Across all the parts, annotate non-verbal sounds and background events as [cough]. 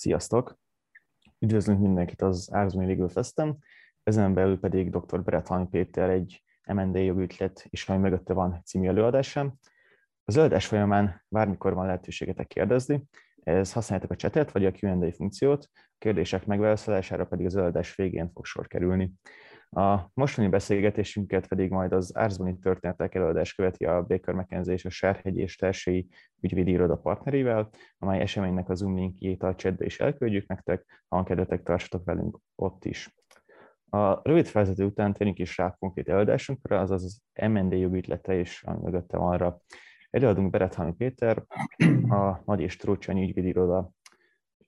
Sziasztok! Üdvözlünk mindenkit az Árzmai Legal Festem, ezen belül pedig dr. Berethalmi Péter egy M&A jogütlet és ami mögötte van című előadásán. Az előadás folyamán bármikor van lehetőségetek kérdezni, ez használjátok a chatet vagy a Q&A funkciót, a kérdések megválaszolására pedig az előadás végén fog sor kerülni. A mostani beszélgetésünket pedig majd az Árzboni történetek előadás követi a Baker McKenzie és a Sárhegy és Társai ügyvédi iroda partnerével, amely eseménynek a Zoom linkjét a chatbe is elküldjük nektek, ha kedvetek tartsatok velünk ott is. A rövid felvezető után térjünk is rá konkrét előadásunkra, azaz az MND jogütlete és ami mögötte van arra. Előadunk Berethalmi Péter, a Nagy és Trócsányi ügyvédi iroda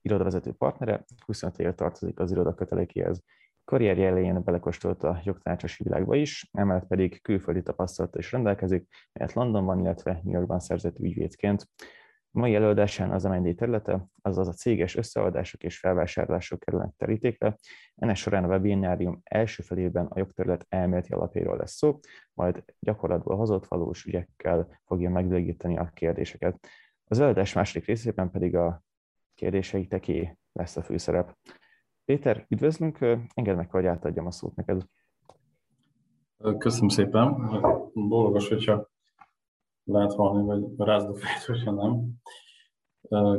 irodavezető partnere, 25 éve tartozik az iroda kötelékéhez. Karrierje elején belekóstolt a jogtanácsosi világba is, emellett pedig külföldi tapasztalata is rendelkezik, mert Londonban, illetve New Yorkban szerzett ügyvédként. Mai előadásán az MND területe, azaz a céges összeadások és felvásárlások kerülnek terítékre. Ennek során a webinárium első felében a jogterület elméleti alapjáról lesz szó, majd gyakorlatból hozott valós ügyekkel fogja megvilágítani a kérdéseket. Az előadás második részében pedig a kérdéseiteké lesz a főszerep. Péter, üdvözlünk, engedd meg, hogy átadjam a szót neked. Köszönöm szépen. Boldogos, hogyha lehet hallani, vagy rázd a fejt, hogyha nem.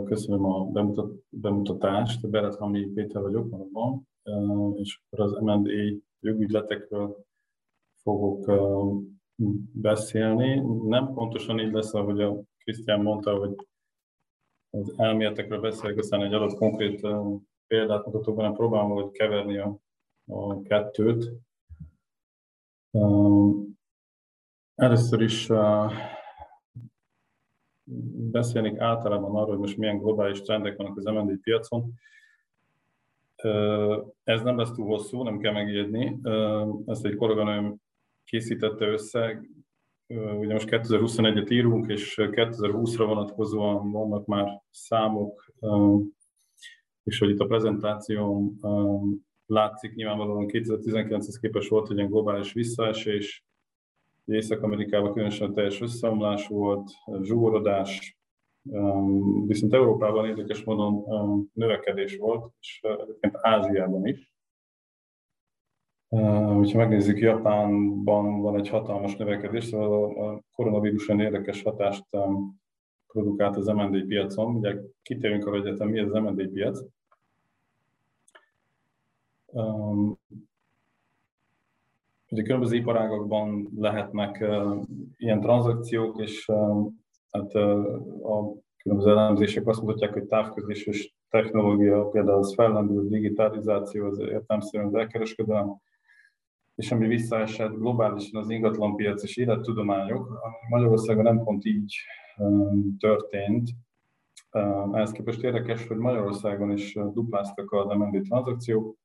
Köszönöm a bemutat, bemutatást. Beret Hami Péter vagyok maradban, és akkor az M&A jogügyletekről fogok beszélni. Nem pontosan így lesz, ahogy a Krisztián mondta, hogy az elméletekről beszélek, aztán egy adott konkrét példát mutatok, hanem próbálom hogy keverni a, a kettőt. Először is beszélnék általában arról, hogy most milyen globális trendek vannak az MND piacon. Ez nem lesz túl hosszú, nem kell megjegyni. Ezt egy kolléganőm készítette össze. Ugye most 2021-et írunk, és 2020-ra vonatkozóan vannak már számok, és hogy itt a prezentáción látszik, nyilvánvalóan 2019-hez képest volt egy ilyen globális visszaesés, Észak-Amerikában különösen teljes összeomlás volt, zsugorodás, viszont Európában érdekes módon növekedés volt, és egyébként Ázsiában is. Ha megnézzük, Japánban van egy hatalmas növekedés, szóval a koronavíruson érdekes hatást produkált az MND piacon. Ugye kitérünk arra egyetem, mi az MND piac. Um, ugye különböző iparágakban lehetnek uh, ilyen tranzakciók, és uh, hát uh, a különböző elemzések azt mutatják, hogy távközlés és technológia, például az fellendült digitalizáció, az értelmszerűen az elkereskedelem, és ami visszaesett globálisan az ingatlanpiac és élettudományok, ami Magyarországon nem pont így történt. Ehhez képest érdekes, hogy Magyarországon is dupláztak a M&A tranzakciók,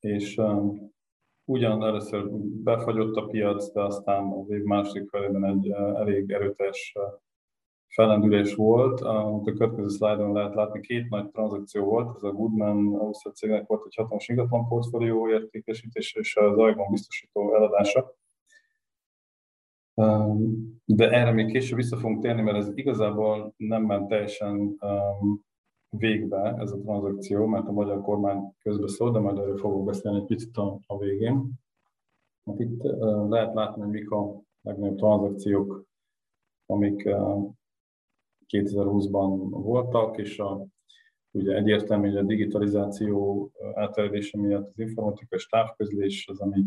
és ugyan először befagyott a piac, de aztán az év második felében egy elég erőteljes fellendülés volt. A következő szlájdon lehet látni, két nagy tranzakció volt, ez a Goodman Ausztria cégnek volt egy hatalmas ingatlan portfólió értékesítése és az Ajban biztosító eladása. De erre még később vissza fogunk térni, mert ez igazából nem ment teljesen végbe ez a tranzakció, mert a magyar kormány közbeszól, de majd erről fogok beszélni egy picit a, végén. Hát itt lehet látni, hogy mik a legnagyobb tranzakciók, amik 2020-ban voltak, és a, ugye egyértelmű, hogy a digitalizáció átterjedése miatt az informatikai távközlés az, ami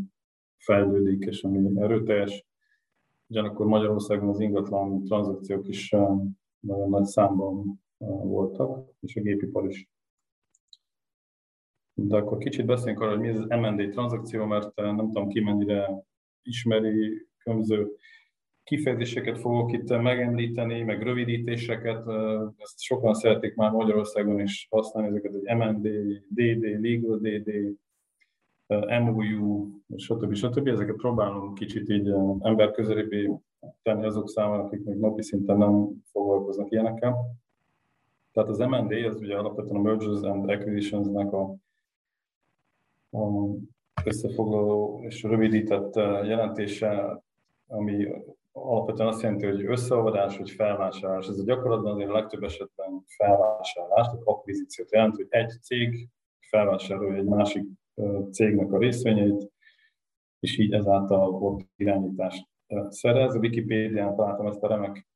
fejlődik és ami erőteljes. Ugyanakkor Magyarországon az ingatlan tranzakciók is nagyon nagy számban voltak, és a gépipar is. De akkor kicsit beszéljünk arról, hogy mi az M&A tranzakció, mert nem tudom ki mennyire ismeri, különböző kifejezéseket fogok itt megemlíteni, meg rövidítéseket, ezt sokan szeretik már Magyarországon is használni, ezeket, egy M&D, DD, Legal DD, MOU, stb. stb. Ezeket próbálom kicsit így ember közelébbé tenni azok számára, akik még napi szinten nem foglalkoznak ilyenekkel. Tehát az M&A az ugye alapvetően a Mergers and Acquisitions-nek a, a összefoglaló és rövidített jelentése, ami alapvetően azt jelenti, hogy összeolvadás vagy felvásárlás. Ez a gyakorlatban azért a legtöbb esetben felvásárlás, tehát akvizíciót jelent, hogy egy cég felvásárolja egy másik cégnek a részvényeit, és így ezáltal ott irányítást szerez. A Wikipédián találtam ezt a remek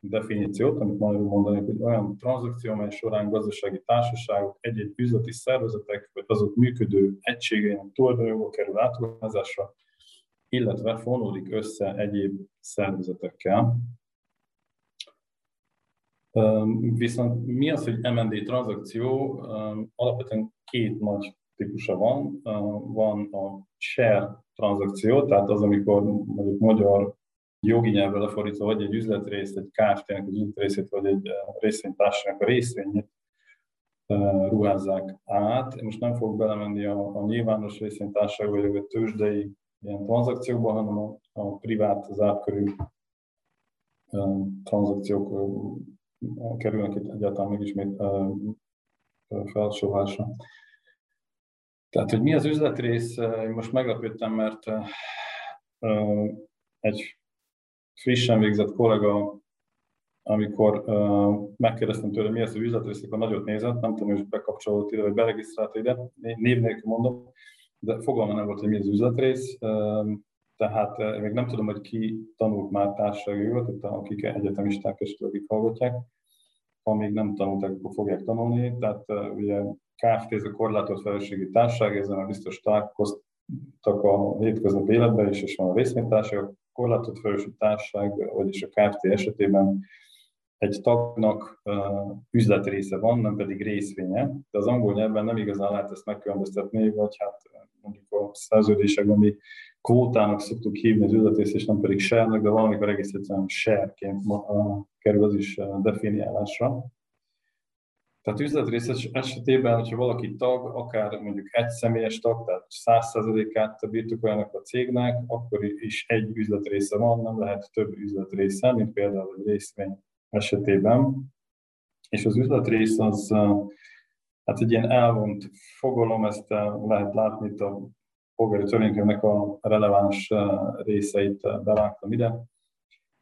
definíciót, amit magyarul mondanék, hogy olyan tranzakció, mely során gazdasági társaságok, egy-egy üzleti szervezetek, vagy azok működő egységeinek tulajdonjogok kerül átruházásra, illetve fonódik össze egyéb szervezetekkel. Viszont mi az, hogy M&A tranzakció? Alapvetően két nagy típusa van. Van a share tranzakció, tehát az, amikor mondjuk magyar jogi nyelvre lefordítva, vagy egy üzletrészt, egy Kft-nek az üzletrészét, vagy egy részvénytársaságnak a részvényét ruházzák át. Most nem fogok belemenni a, a nyilvános részvénytársaság vagy a tőzsdei ilyen tranzakciókban, hanem a, a privát, az átkörű tranzakciók kerülnek itt egyáltalán megismét felsorolásra. Tehát, hogy mi az üzletrész, én most meglepődtem, mert egy frissen végzett kollega, amikor megkérdeztem tőle, mi az, hogy üzletrész, akkor nagyot nézett, nem tudom, hogy bekapcsolódott ide, vagy beregisztrált ide, név nélkül mondom, de fogalma nem volt, hogy mi az üzletrész, tehát még nem tudom, hogy ki tanult már társasági jogot, akik egyetemisták és akik hallgatják, ha még nem tanulták, akkor fogják tanulni. Tehát ugye Kft. ez a korlátolt felelősségi társaság, ezen a biztos találkoztak a hétköznapi életben is, és van a részvénytársaság, a korlátolt felelősségi társaság, vagyis a Kft. esetében egy tagnak uh, üzletrésze van, nem pedig részvénye, de az angol nyelven nem igazán lehet ezt megkülönböztetni, vagy hát mondjuk a szerződésekben mi kvótának szoktuk hívni az üzletrész, és nem pedig share de valamikor egész egyszerűen share-ként kerül az is definiálásra. Tehát üzletrész esetében, hogyha valaki tag, akár mondjuk egy személyes tag, tehát 100%-át birtokoljanak a cégnek, akkor is egy üzletrésze van, nem lehet több üzletrésze, mint például egy részvény esetében. És az üzletrész az hát egy ilyen elvont fogalom, ezt lehet látni itt a polgári törvénykönyvnek a releváns részeit bevágtam ide.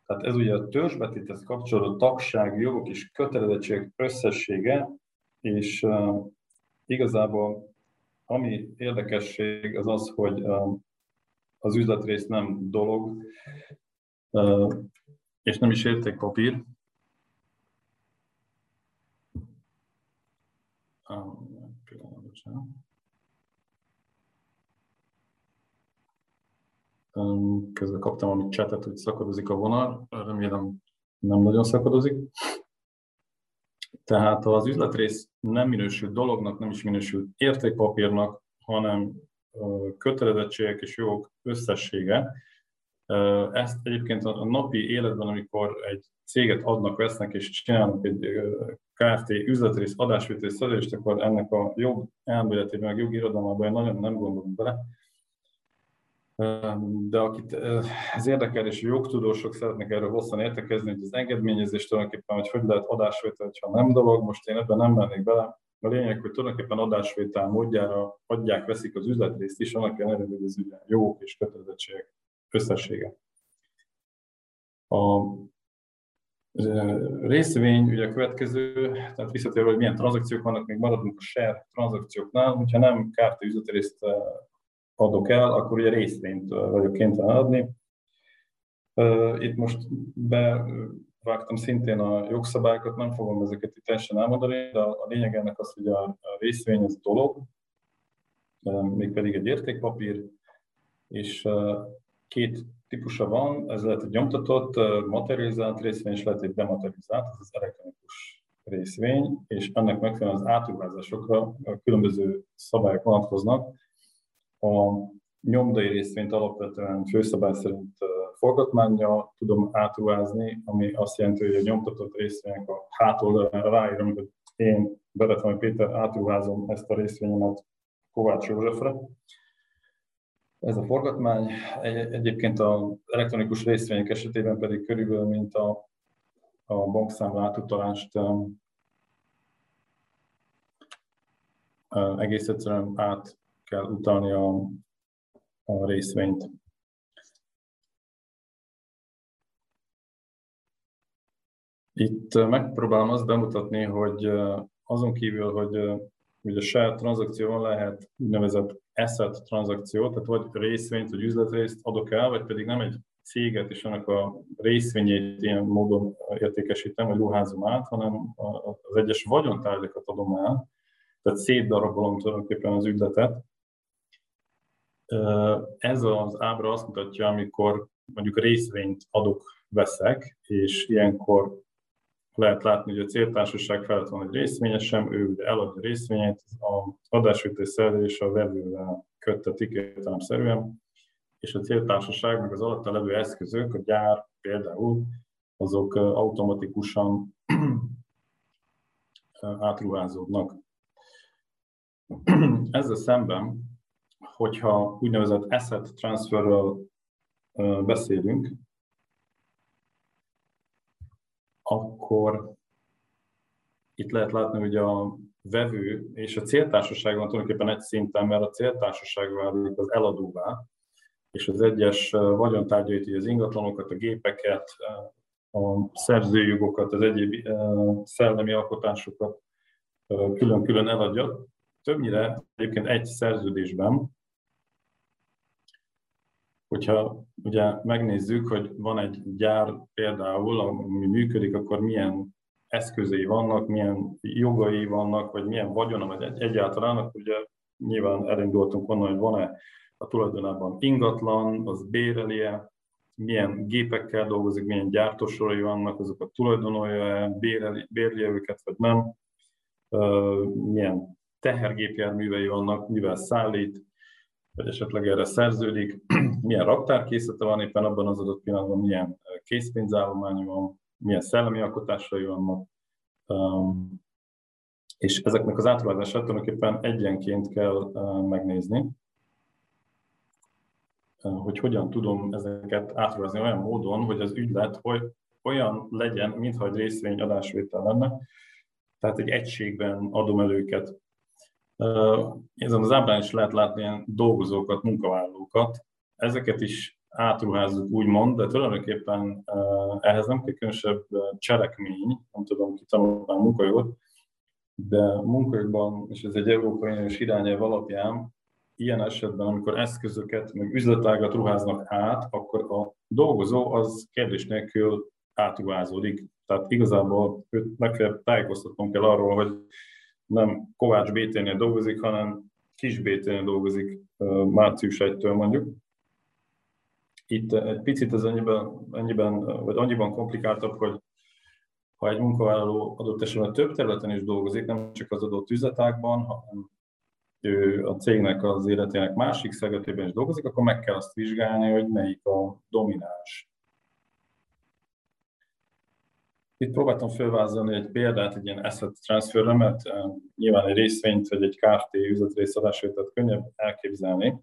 Tehát ez ugye a törzsbetéthez kapcsolódó tagsági jogok és kötelezettségek összessége, és uh, igazából ami érdekesség az az, hogy uh, az üzletrész nem dolog, uh, és nem is értékpapír. Uh, közben kaptam amit csetet, hogy szakadozik a vonal, remélem nem nagyon szakadozik. Tehát az üzletrész nem minősül dolognak, nem is minősül értékpapírnak, hanem kötelezettségek és jogok összessége. Ezt egyébként a napi életben, amikor egy céget adnak, vesznek és csinálnak egy KFT üzletrész adásvételi szerződést, akkor ennek a jog elméletében, meg jogirodalmában nagyon nem gondolunk bele, de akit ez érdekel, és jogtudósok szeretnek erről hosszan értekezni, hogy az engedményezés tulajdonképpen, hogy hogy lehet adásvétel, ha nem dolog, most én ebben nem mennék bele. A lényeg, hogy tulajdonképpen adásvétel módjára adják, veszik az üzletrészt is, annak ellenére, hogy ez ugye jogok és kötelezettségek összessége. A részvény, ugye a következő, tehát visszatérve, hogy milyen tranzakciók vannak, még maradunk a share tranzakcióknál, hogyha nem kártya üzletrészt adok el, akkor ugye részvényt vagyok kénytelen adni. Itt most bevágtam szintén a jogszabályokat, nem fogom ezeket itt teljesen elmondani, de a lényeg ennek az, hogy a részvény ez dolog, mégpedig egy értékpapír, és két típusa van, ez lehet egy nyomtatott, materializált részvény, és lehet egy dematerializált, ez az elektronikus részvény, és ennek megfelelően az átruházásokra különböző szabályok vonatkoznak, a nyomdai részvényt alapvetően főszabály szerint forgatmányjal tudom átruházni, ami azt jelenti, hogy a nyomtatott részvények a hátoldalára ráírom, hogy én, Beretami Péter, átruházom ezt a részvényemet Kovács Józsefre. Ez a forgatmány. Egyébként az elektronikus részvények esetében pedig körülbelül, mint a, a bankszámla átutalást egész egyszerűen át kell utalni a, a részvényt. Itt megpróbálom azt bemutatni, hogy azon kívül, hogy ugye saját tranzakción lehet úgynevezett asset tranzakció, tehát vagy részvényt, vagy üzletrészt adok el, vagy pedig nem egy céget és annak a részvényét ilyen módon értékesítem, vagy ruházom át, hanem az egyes vagyontárgyakat adom el, tehát szétdarabolom tulajdonképpen az ügyletet. Ez az ábra azt mutatja, amikor mondjuk részvényt adok, veszek, és ilyenkor lehet látni, hogy a céltársaság felett van egy részvényesem, ő ugye eladja részvényét, az adásvétel szerződés a vevővel köttetik értelemszerűen, és a céltársaság, meg az alatta levő eszközök, a gyár például, azok automatikusan [clears throat] átruházódnak. [clears throat] Ezzel szemben, hogyha úgynevezett asset transferről beszélünk, akkor itt lehet látni, hogy a vevő és a céltársaság van tulajdonképpen egy szinten, mert a céltársaság válik az eladóvá, és az egyes vagyontárgyait, az ingatlanokat, a gépeket, a szerzőjogokat, az egyéb szellemi alkotásokat külön-külön eladja. Többnyire egyébként egy szerződésben, hogyha ugye megnézzük, hogy van egy gyár például, ami működik, akkor milyen eszközei vannak, milyen jogai vannak, vagy milyen vagyona, vagy egy, egyáltalán, akkor ugye nyilván elindultunk onnan, hogy van-e a tulajdonában ingatlan, az bérelie, milyen gépekkel dolgozik, milyen gyártósorai vannak, azokat tulajdonolja-e, bérli őket, vagy nem, milyen tehergépjárművei vannak, mivel szállít, vagy esetleg erre szerződik, [clears throat] milyen raktárkészlete van éppen abban az adott pillanatban, milyen készpénzállománya van, milyen szellemi alkotásai vannak, és ezeknek az átruházását tulajdonképpen egyenként kell megnézni, hogy hogyan tudom ezeket átruházni olyan módon, hogy az ügylet hogy olyan legyen, mintha egy részvény adásvétel lenne, tehát egy egységben adom el őket. Ezen az ábrán is lehet látni ilyen dolgozókat, munkavállalókat. Ezeket is átruházzuk úgymond, de tulajdonképpen ehhez nem kell különösebb cselekmény, nem tudom, ki tanulta a munkajogot, de munkajogban, és ez egy Európai Uniós irányelv alapján, ilyen esetben, amikor eszközöket, meg üzletágat ruháznak át, akkor a dolgozó az kérdés nélkül átruházódik. Tehát igazából őt meg kell tájékoztatnom kell arról, hogy nem Kovács BT-nél dolgozik, hanem Kis BT-nél dolgozik március 1-től mondjuk. Itt egy picit ez ennyiben, ennyiben, vagy annyiban komplikáltabb, hogy ha egy munkavállaló adott esetben több területen is dolgozik, nem csak az adott üzletákban, hanem ő a cégnek az életének másik szegetében is dolgozik, akkor meg kell azt vizsgálni, hogy melyik a domináns. Itt próbáltam felvázolni egy példát, egy ilyen asset transferre, mert nyilván egy részvényt vagy egy KFT üzletrészadásétet könnyebb elképzelni,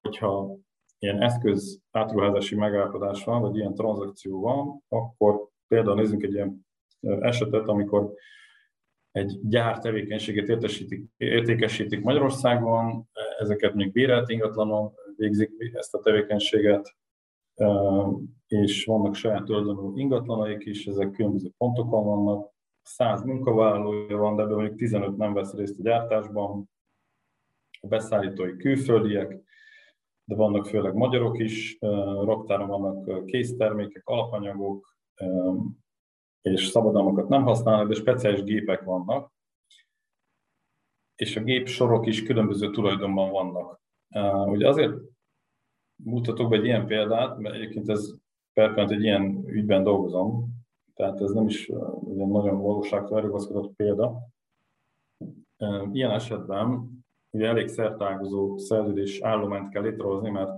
hogyha ilyen eszköz átruházási megállapodás van, vagy ilyen tranzakció van, akkor például nézzünk egy ilyen esetet, amikor egy gyár tevékenységét értesítik, értékesítik Magyarországon, ezeket még bérelt ingatlanon végzik ezt a tevékenységet, és vannak saját tulajdonú ingatlanaik is, ezek különböző pontokon vannak, 100 munkavállalója van, de ebből mondjuk 15 nem vesz részt a gyártásban, a beszállítói külföldiek, de vannak főleg magyarok is, raktáron vannak késztermékek, alapanyagok, és szabadalmakat nem használnak, de speciális gépek vannak, és a gép sorok is különböző tulajdonban vannak. Ugye azért mutatok be egy ilyen példát, mert egyébként ez perpent egy ilyen ügyben dolgozom, tehát ez nem is ugye nagyon valóságtól erőgazkodott példa. Ilyen esetben ugye elég szertágozó szerződés állományt kell létrehozni, mert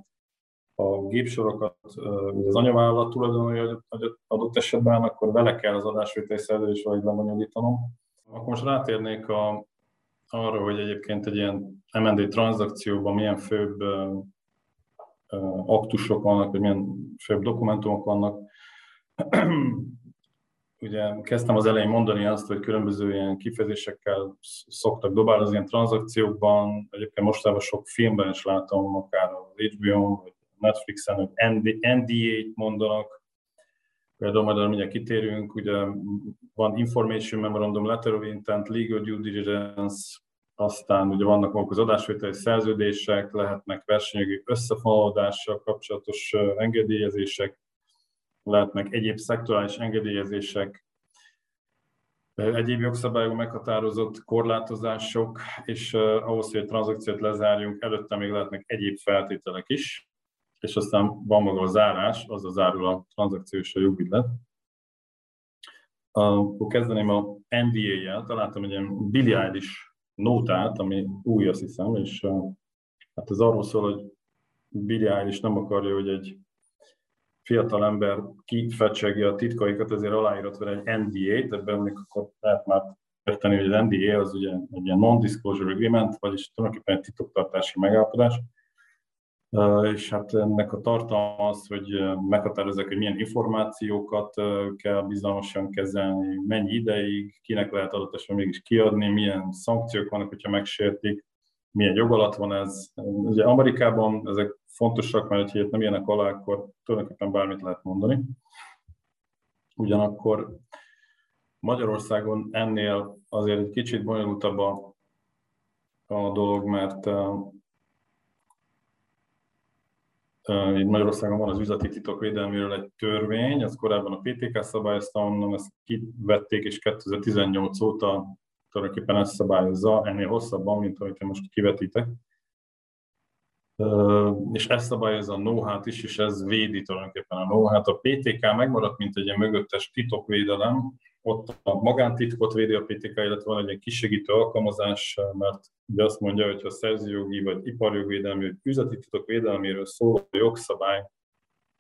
a gépsorokat az anyavállalat tulajdonolja adott esetben, akkor vele kell az adásvételi szerződés vagy lebonyolítanom. Akkor most rátérnék a, arra, hogy egyébként egy ilyen M&A tranzakcióban milyen főbb aktusok vannak, vagy milyen főbb dokumentumok vannak. [clears throat] Ugye kezdtem az elején mondani azt, hogy különböző ilyen kifejezésekkel szoktak dobálni az ilyen tranzakciókban. Egyébként mostában sok filmben is látom, akár az HBO-n, vagy Netflixen, hogy NDA-t mondanak, Például majd mindjárt kitérünk, ugye van Information Memorandum, Letter of Intent, Legal Due Diligence, aztán ugye vannak maguk az adásvételi szerződések, lehetnek versenyjogi összefonódással kapcsolatos engedélyezések, lehetnek egyéb szektorális engedélyezések, egyéb jogszabályok meghatározott korlátozások, és ahhoz, hogy egy tranzakciót lezárjunk, előtte még lehetnek egyéb feltételek is, és aztán van maga a zárás, az a zárul a tranzakció és a jogügylet. Akkor kezdeném a NDA-jel, találtam egy ilyen Eilish nótát, ami új, azt hiszem, és hát ez arról szól, hogy Billy Eilish nem akarja, hogy egy fiatal ember kifecsegi a titkaikat, ezért aláírott vele egy NDA-t, ebben még akkor lehet már érteni, hogy az NDA az ugye egy ilyen non-disclosure agreement, vagyis tulajdonképpen egy titoktartási megállapodás, és hát ennek a tartalma az, hogy meghatározzák, hogy milyen információkat kell bizalmasan kezelni, mennyi ideig, kinek lehet adott esetben mégis kiadni, milyen szankciók vannak, hogyha megsértik, milyen jog alatt van ez. Ugye Amerikában ezek fontosak, mert ha nem ilyenek alá, akkor tulajdonképpen bármit lehet mondani. Ugyanakkor Magyarországon ennél azért egy kicsit bonyolultabb a, a dolog, mert itt Magyarországon van az üzleti titok védelméről egy törvény, az korábban a PTK szabályozta, onnan ezt kivették, és 2018 óta tulajdonképpen ezt szabályozza, ennél hosszabban, mint amit én most kivetítek. És ezt szabályozza a know is, és ez védi tulajdonképpen a know A PTK megmaradt, mint egy ilyen mögöttes titokvédelem, ott a magántitkot védi a PTK, illetve van egy kisegítő alkalmazás, mert ugye azt mondja, hogy ha szerzőjogi vagy iparjogvédelmi vagy üzleti titok védelméről szóló jogszabály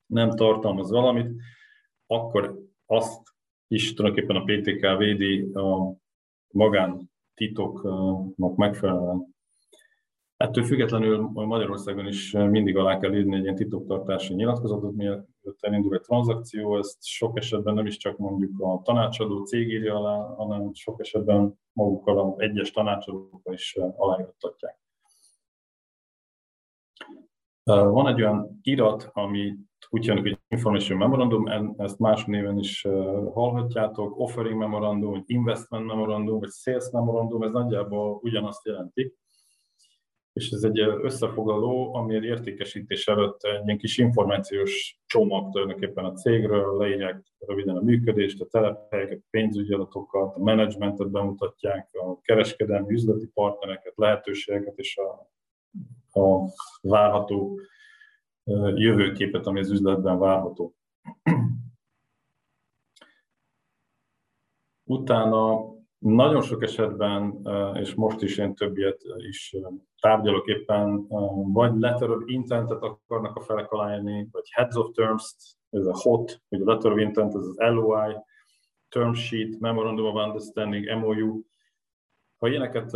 nem tartalmaz valamit, akkor azt is tulajdonképpen a PTK védi a magántitoknak megfelelően. Ettől függetlenül Magyarországon is mindig alá kell írni egy ilyen titoktartási nyilatkozatot, mielőtt elindul egy tranzakció, ezt sok esetben nem is csak mondjuk a tanácsadó cég írja alá, hanem sok esetben magukkal az egyes tanácsadók is aláírtatják. Van egy olyan irat, ami úgy hívjuk, hogy Information Memorandum, ezt más néven is hallhatjátok, Offering Memorandum, Investment Memorandum, vagy Sales Memorandum, ez nagyjából ugyanazt jelenti és ez egy összefoglaló, ami egy értékesítés előtt egy ilyen kis információs csomag tulajdonképpen a cégről, leírják röviden a működést, a telephelyeket, pénzügyi adatokat, a menedzsmentet bemutatják, a kereskedelmi üzleti partnereket, lehetőségeket és a, a várható jövőképet, ami az üzletben várható. Utána nagyon sok esetben, és most is én többiet is tárgyalok éppen, vagy letter of intentet akarnak a felek aláírni, vagy heads of terms, ez a HOT, vagy a letter of intent, ez az LOI, term sheet, memorandum of understanding, MOU. Ha ilyeneket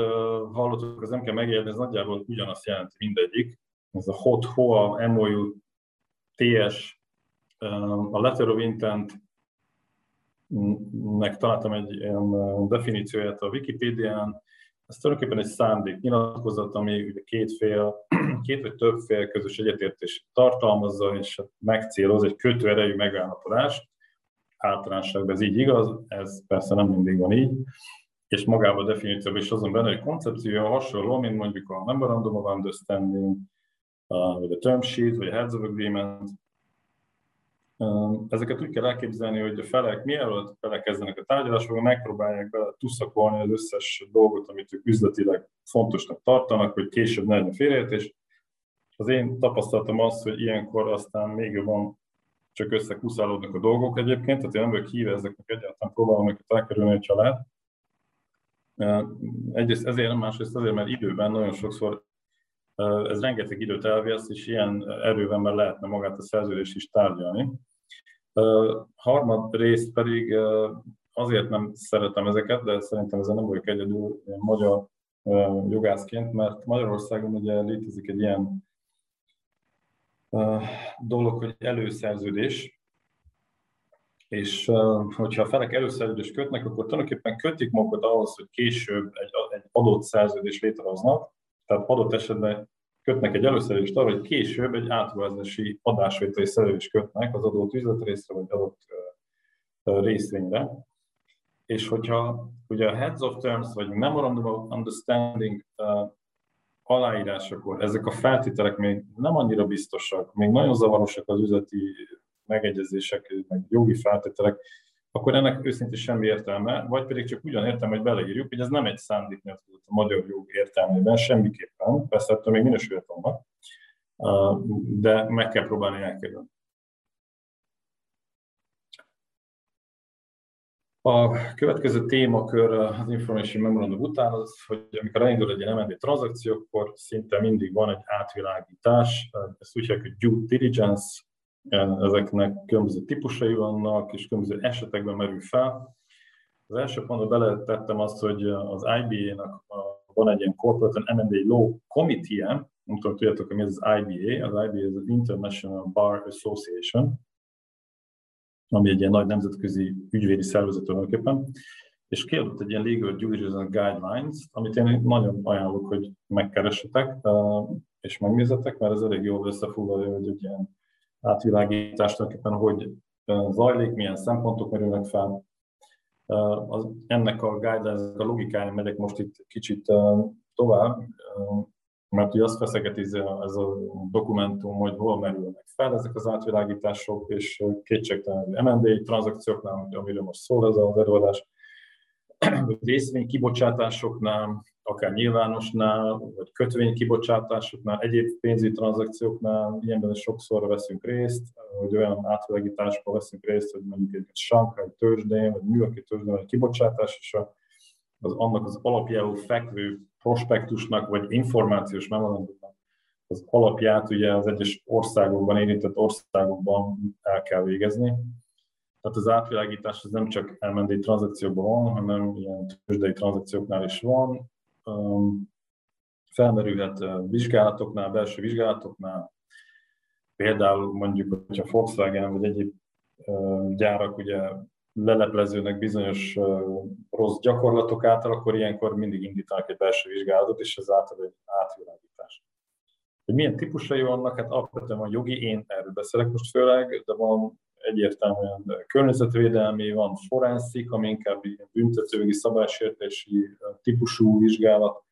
hallottuk, az nem kell megérni, ez nagyjából ugyanazt jelenti mindegyik. Ez a HOT, HOA, MOU, TS, a letter of intent, nek találtam egy ilyen definícióját a Wikipédián, ez tulajdonképpen egy szándék nyilatkozat, ami ugye két fél, [clears throat] két vagy több fél közös egyetértés tartalmazza, és hát megcéloz egy kötőerejű megállapodást. Általánosságban ez így igaz, ez persze nem mindig van így, és magában a definícióban is azon benne, hogy koncepciója hasonló, mint mondjuk a Memorandum of Understanding, vagy a Term Sheet, vagy a Heads of Agreement, Ezeket úgy kell elképzelni, hogy a felek mielőtt belekezdenek a tárgyalásokba, megpróbálják bele tuszakolni az összes dolgot, amit ők üzletileg fontosnak tartanak, hogy később ne legyen félreértés. Az én tapasztalatom az, hogy ilyenkor aztán még jobban csak összekuszálódnak a dolgok egyébként, tehát én nem vagyok híve ezeknek egyáltalán próbálom őket elkerülni, hogy család. Egyrészt ezért, másrészt azért, mert időben nagyon sokszor ez rengeteg időt elvesz, és ilyen erővel már lehetne magát a szerződést is tárgyalni. Harmad részt pedig azért nem szeretem ezeket, de szerintem ezen nem vagyok egyedül magyar jogászként, mert Magyarországon ugye létezik egy ilyen dolog, hogy előszerződés, és hogyha a felek előszerződést kötnek, akkor tulajdonképpen kötik magukat ahhoz, hogy később egy, egy adott szerződés létrehoznak, tehát adott esetben kötnek egy előszerződést arra, hogy később egy átruházási adásvételi szerződést kötnek az adott üzletrészre vagy adott részvényre. És hogyha ugye a Heads of Terms vagy Memorandum of Understanding aláírásakor ezek a feltételek még nem annyira biztosak, még nagyon zavarosak az üzleti megegyezések, meg jogi feltételek, akkor ennek őszintén semmi értelme, vagy pedig csak ugyan értem, hogy beleírjuk, hogy ez nem egy szándéknyilatkozat a magyar jog értelmében, semmiképpen, persze ettől még minősülhet annak, de meg kell próbálni elkerülni. A következő témakör az Information Memorandum után az, hogy amikor elindul egy ilyen M&A tranzakció, akkor szinte mindig van egy átvilágítás, ezt úgy hívják, hogy due diligence, ezeknek különböző típusai vannak, és különböző esetekben merül fel. Az első pontban beletettem azt, hogy az IBA-nak van egy ilyen Corporate and M&A Law Committee, nem tudom, tudjátok, hogy mi ez az IBA, az IBA az International Bar Association, ami egy ilyen nagy nemzetközi ügyvédi szervezet tulajdonképpen, és kiadott egy ilyen legal due diligence guidelines, amit én nagyon ajánlok, hogy megkeressetek és megnézzetek, mert ez elég jól összefoglalja, hogy egy ilyen átvilágítást tulajdonképpen hogy zajlik, milyen szempontok merülnek fel. Az, ennek a guidelines a logikája megyek most itt kicsit tovább, mert ugye azt feszegeti ez a dokumentum, hogy hol merülnek fel ezek az átvilágítások, és kétségtelen M&A tranzakcióknál, amiről most szól ez az előadás, [clears throat] részvény kibocsátásoknál, akár nyilvánosnál, vagy kötvény kibocsátásoknál, egyéb pénzügyi tranzakcióknál, ilyenben sokszor veszünk részt, hogy olyan átvilágításban veszünk részt, hogy mondjuk egy Shanghai tőzsdén, vagy Yorki tőzsdén, vagy kibocsátás, és az annak az alapjául fekvő prospektusnak vagy információs memorandumnak az alapját ugye az egyes országokban, érintett országokban el kell végezni. Tehát az átvilágítás az nem csak elmendély tranzakciókban van, hanem ilyen tőzsdei tranzakcióknál is van. Felmerülhet vizsgálatoknál, belső vizsgálatoknál, például mondjuk, hogyha Volkswagen vagy egyéb gyárak ugye leleplezőnek bizonyos rossz gyakorlatok által, akkor ilyenkor mindig indítanak egy belső vizsgálatot, és ez által egy átvilágítás. Hogy milyen típusai vannak, hát alapvetően a jogi, én erről beszélek most főleg, de van egyértelműen környezetvédelmi, van forenszik, ami inkább büntetőjogi szabálysértési típusú vizsgálat,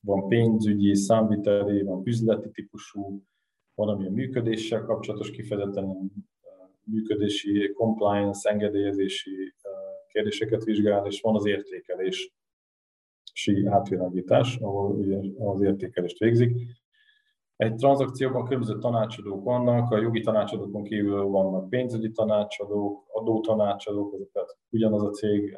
van pénzügyi, számviteli, van üzleti típusú, van ami a működéssel kapcsolatos, kifejezetten működési, compliance, engedélyezési kérdéseket vizsgál, és van az értékelési átvilágítás, ahol ugye az értékelést végzik. Egy tranzakcióban különböző tanácsadók vannak, a jogi tanácsadókon kívül vannak pénzügyi tanácsadók, adótanácsadók, ezeket ugyanaz a cég,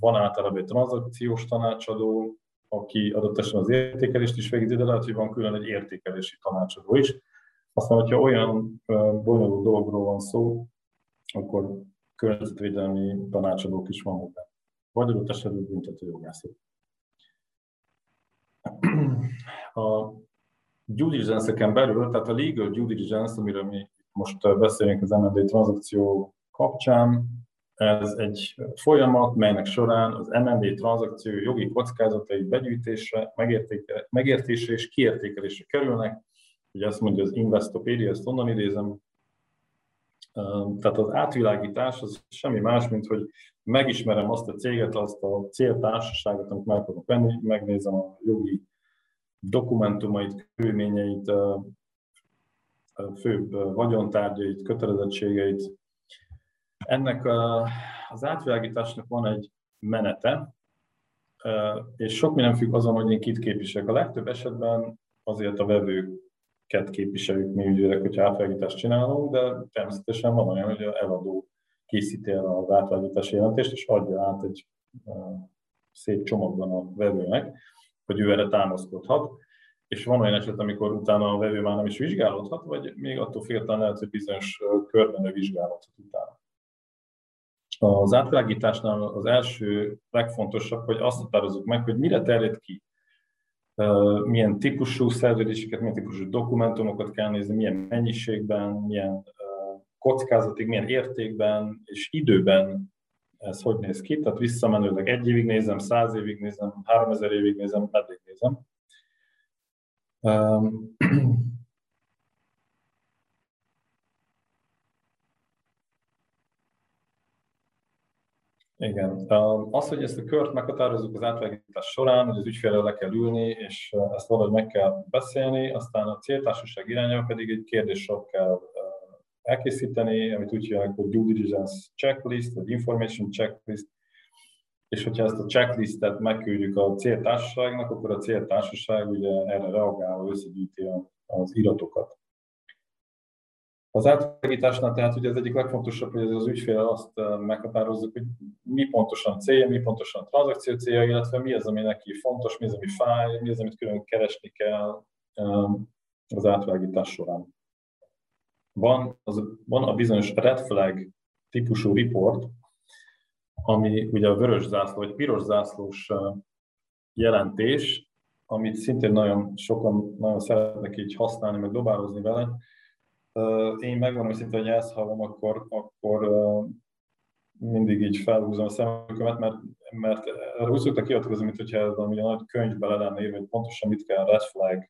van általában egy tranzakciós tanácsadó, aki adott esetben az értékelést is végzi, de lehet, hogy van külön egy értékelési tanácsadó is, aztán, hogyha olyan bonyolult dologról van szó, akkor környezetvédelmi tanácsadók is vannak benne. Vagy adott esetben büntető jogászok. A due diligence belül, tehát a legal due diligence, amiről mi most beszélünk az M&A tranzakció kapcsán, ez egy folyamat, melynek során az M&A tranzakció jogi kockázatai begyűjtésre, megértésre és kiértékelésre kerülnek, Ugye azt mondja az Investopedia, ezt onnan idézem. Tehát az átvilágítás az semmi más, mint hogy megismerem azt a céget, azt a céltársaságot, amit meg akarok venni, megnézem a jogi dokumentumait, körülményeit, főbb vagyontárgyait, kötelezettségeit. Ennek az átvilágításnak van egy menete, és sok minden függ azon, hogy én kit képviselek. A legtöbb esetben azért a vevők ket képviseljük mi ügyvédek, hogyha átvágítást csinálunk, de természetesen van olyan, hogy a eladó készíti el az átvágítási jelentést, és adja át egy szép csomagban a vevőnek, hogy ő erre támaszkodhat. És van olyan eset, amikor utána a vevő már nem is vizsgálódhat, vagy még attól függetlenül lehet, hogy bizonyos körben ő vizsgálódhat utána. Az átvilágításnál az első legfontosabb, hogy azt határozzuk meg, hogy mire terjed ki milyen típusú szerződéseket, milyen típusú dokumentumokat kell nézni, milyen mennyiségben, milyen kockázatig, milyen értékben és időben ez hogy néz ki. Tehát visszamenőleg egy évig nézem, száz évig nézem, háromezer évig nézem, meddig nézem. [clears throat] Igen. Az, hogy ezt a kört meghatározzuk az átvágítás során, hogy az ügyfélre le kell ülni, és ezt valahogy meg kell beszélni, aztán a céltársaság irányába pedig egy kérdéssor kell elkészíteni, amit úgy hívják, hogy due diligence checklist, vagy information checklist, és hogyha ezt a checklistet megküldjük a céltársaságnak, akkor a céltársaság ugye erre reagálva összegyűjti az iratokat. Az átvilágításnál tehát ugye az egyik legfontosabb, hogy az ügyfél azt meghatározzuk, hogy mi pontosan a célja, mi pontosan a tranzakció célja, illetve mi az, ami neki fontos, mi az, ami fáj, mi az, amit külön keresni kell az átvilágítás során. Van, az, van a bizonyos red flag típusú report, ami ugye a vörös zászló, vagy piros zászlós jelentés, amit szintén nagyon sokan nagyon szeretnek így használni, meg dobározni vele, én megmondom szinte, hogy ezt hallom, akkor, akkor mindig így felhúzom a szemünket, mert, mert erre úgy szoktak kiadkozni, mint hogyha ez valami nagy könyvbe le lenne írva, hogy pontosan mit kell red flag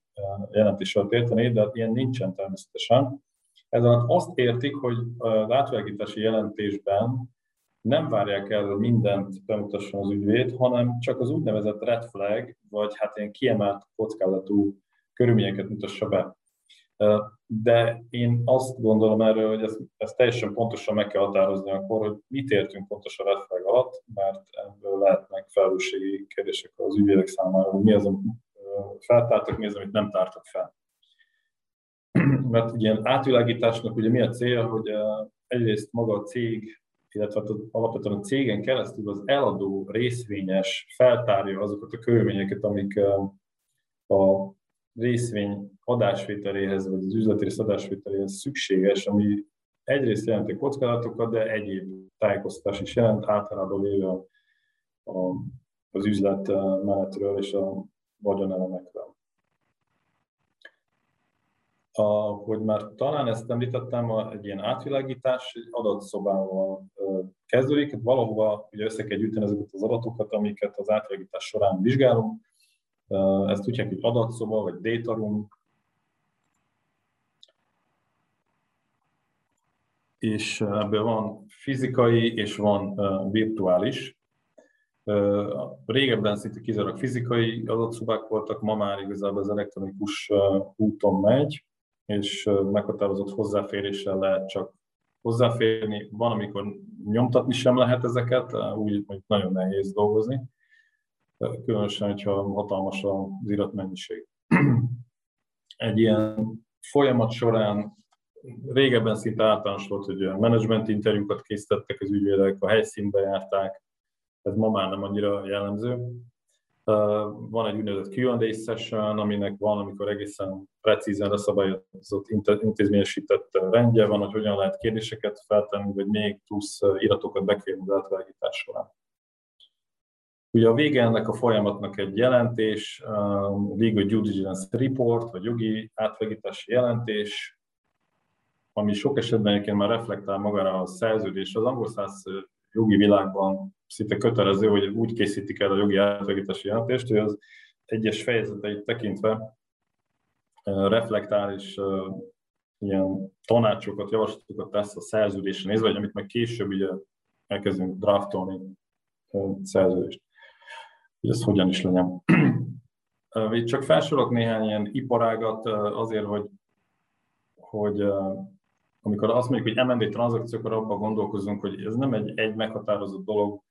jelentéssel érteni, de ilyen nincsen természetesen. Ez alatt azt értik, hogy az átvilágítási jelentésben nem várják el, hogy mindent bemutasson az ügyvéd, hanem csak az úgynevezett red flag, vagy hát ilyen kiemelt kockázatú körülményeket mutassa be. De én azt gondolom erről, hogy ezt, ezt teljesen pontosan meg kell határozni akkor, hogy mit értünk pontosan red flag alatt, mert ebből lehetnek felelősségi kérdések az ügyvédek számára, hogy mi az, amit feltártak, mi az, amit nem tártak fel. [clears throat] Mert ilyen átvilágításnak ugye mi a célja, hogy egyrészt maga a cég, illetve hát alapvetően a cégen keresztül az eladó részvényes feltárja azokat a körülményeket, amik a részvény adásvételéhez, vagy az üzleti rész adásvételéhez szükséges, ami egyrészt jelenti kockázatokat, de egyéb tájékoztatás is jelent, általában véve az üzlet menetről és a vagyonelemekről. Ahogy már talán ezt említettem, egy ilyen átvilágítás egy adatszobával kezdődik, valahova ugye össze kell gyűjteni ezeket az adatokat, amiket az átvilágítás során vizsgálunk, ezt úgy hívják, hogy adatszoba, vagy data room. És ebből van fizikai és van virtuális. Régebben szinte kizárólag fizikai adatszobák voltak, ma már igazából az elektronikus úton megy, és meghatározott hozzáféréssel lehet csak hozzáférni. Van, amikor nyomtatni sem lehet ezeket, úgy, hogy nagyon nehéz dolgozni különösen, hogyha hatalmas az iratmennyiség. [clears throat] Egy ilyen folyamat során régebben szinte általános volt, hogy management interjúkat készítettek az ügyvédek, a helyszínbe járták, ez ma már nem annyira jellemző. Van egy úgynevezett Q&A session, aminek van, amikor egészen precízen leszabályozott intézményesített rendje van, hogy hogyan lehet kérdéseket feltenni, vagy még plusz iratokat bekérni az átvágítás során. Ugye a vége ennek a folyamatnak egy jelentés, Legal Due Diligence Report, vagy jogi átvágítási jelentés, ami sok esetben egyébként már reflektál magára a szerződés. Az angol száz jogi világban szinte kötelező, hogy úgy készítik el a jogi átvágítási jelentést, hogy az egyes fejezeteit tekintve reflektál és ilyen tanácsokat, javaslatokat tesz a szerződésre nézve, amit meg később ugye elkezdünk draftolni szerződést hogy ez hogyan is legyen. Itt csak felsorolok néhány ilyen iparágat azért, hogy, hogy amikor azt mondjuk, hogy M&A tranzakció, akkor abban gondolkozunk, hogy ez nem egy, egy meghatározott dolog,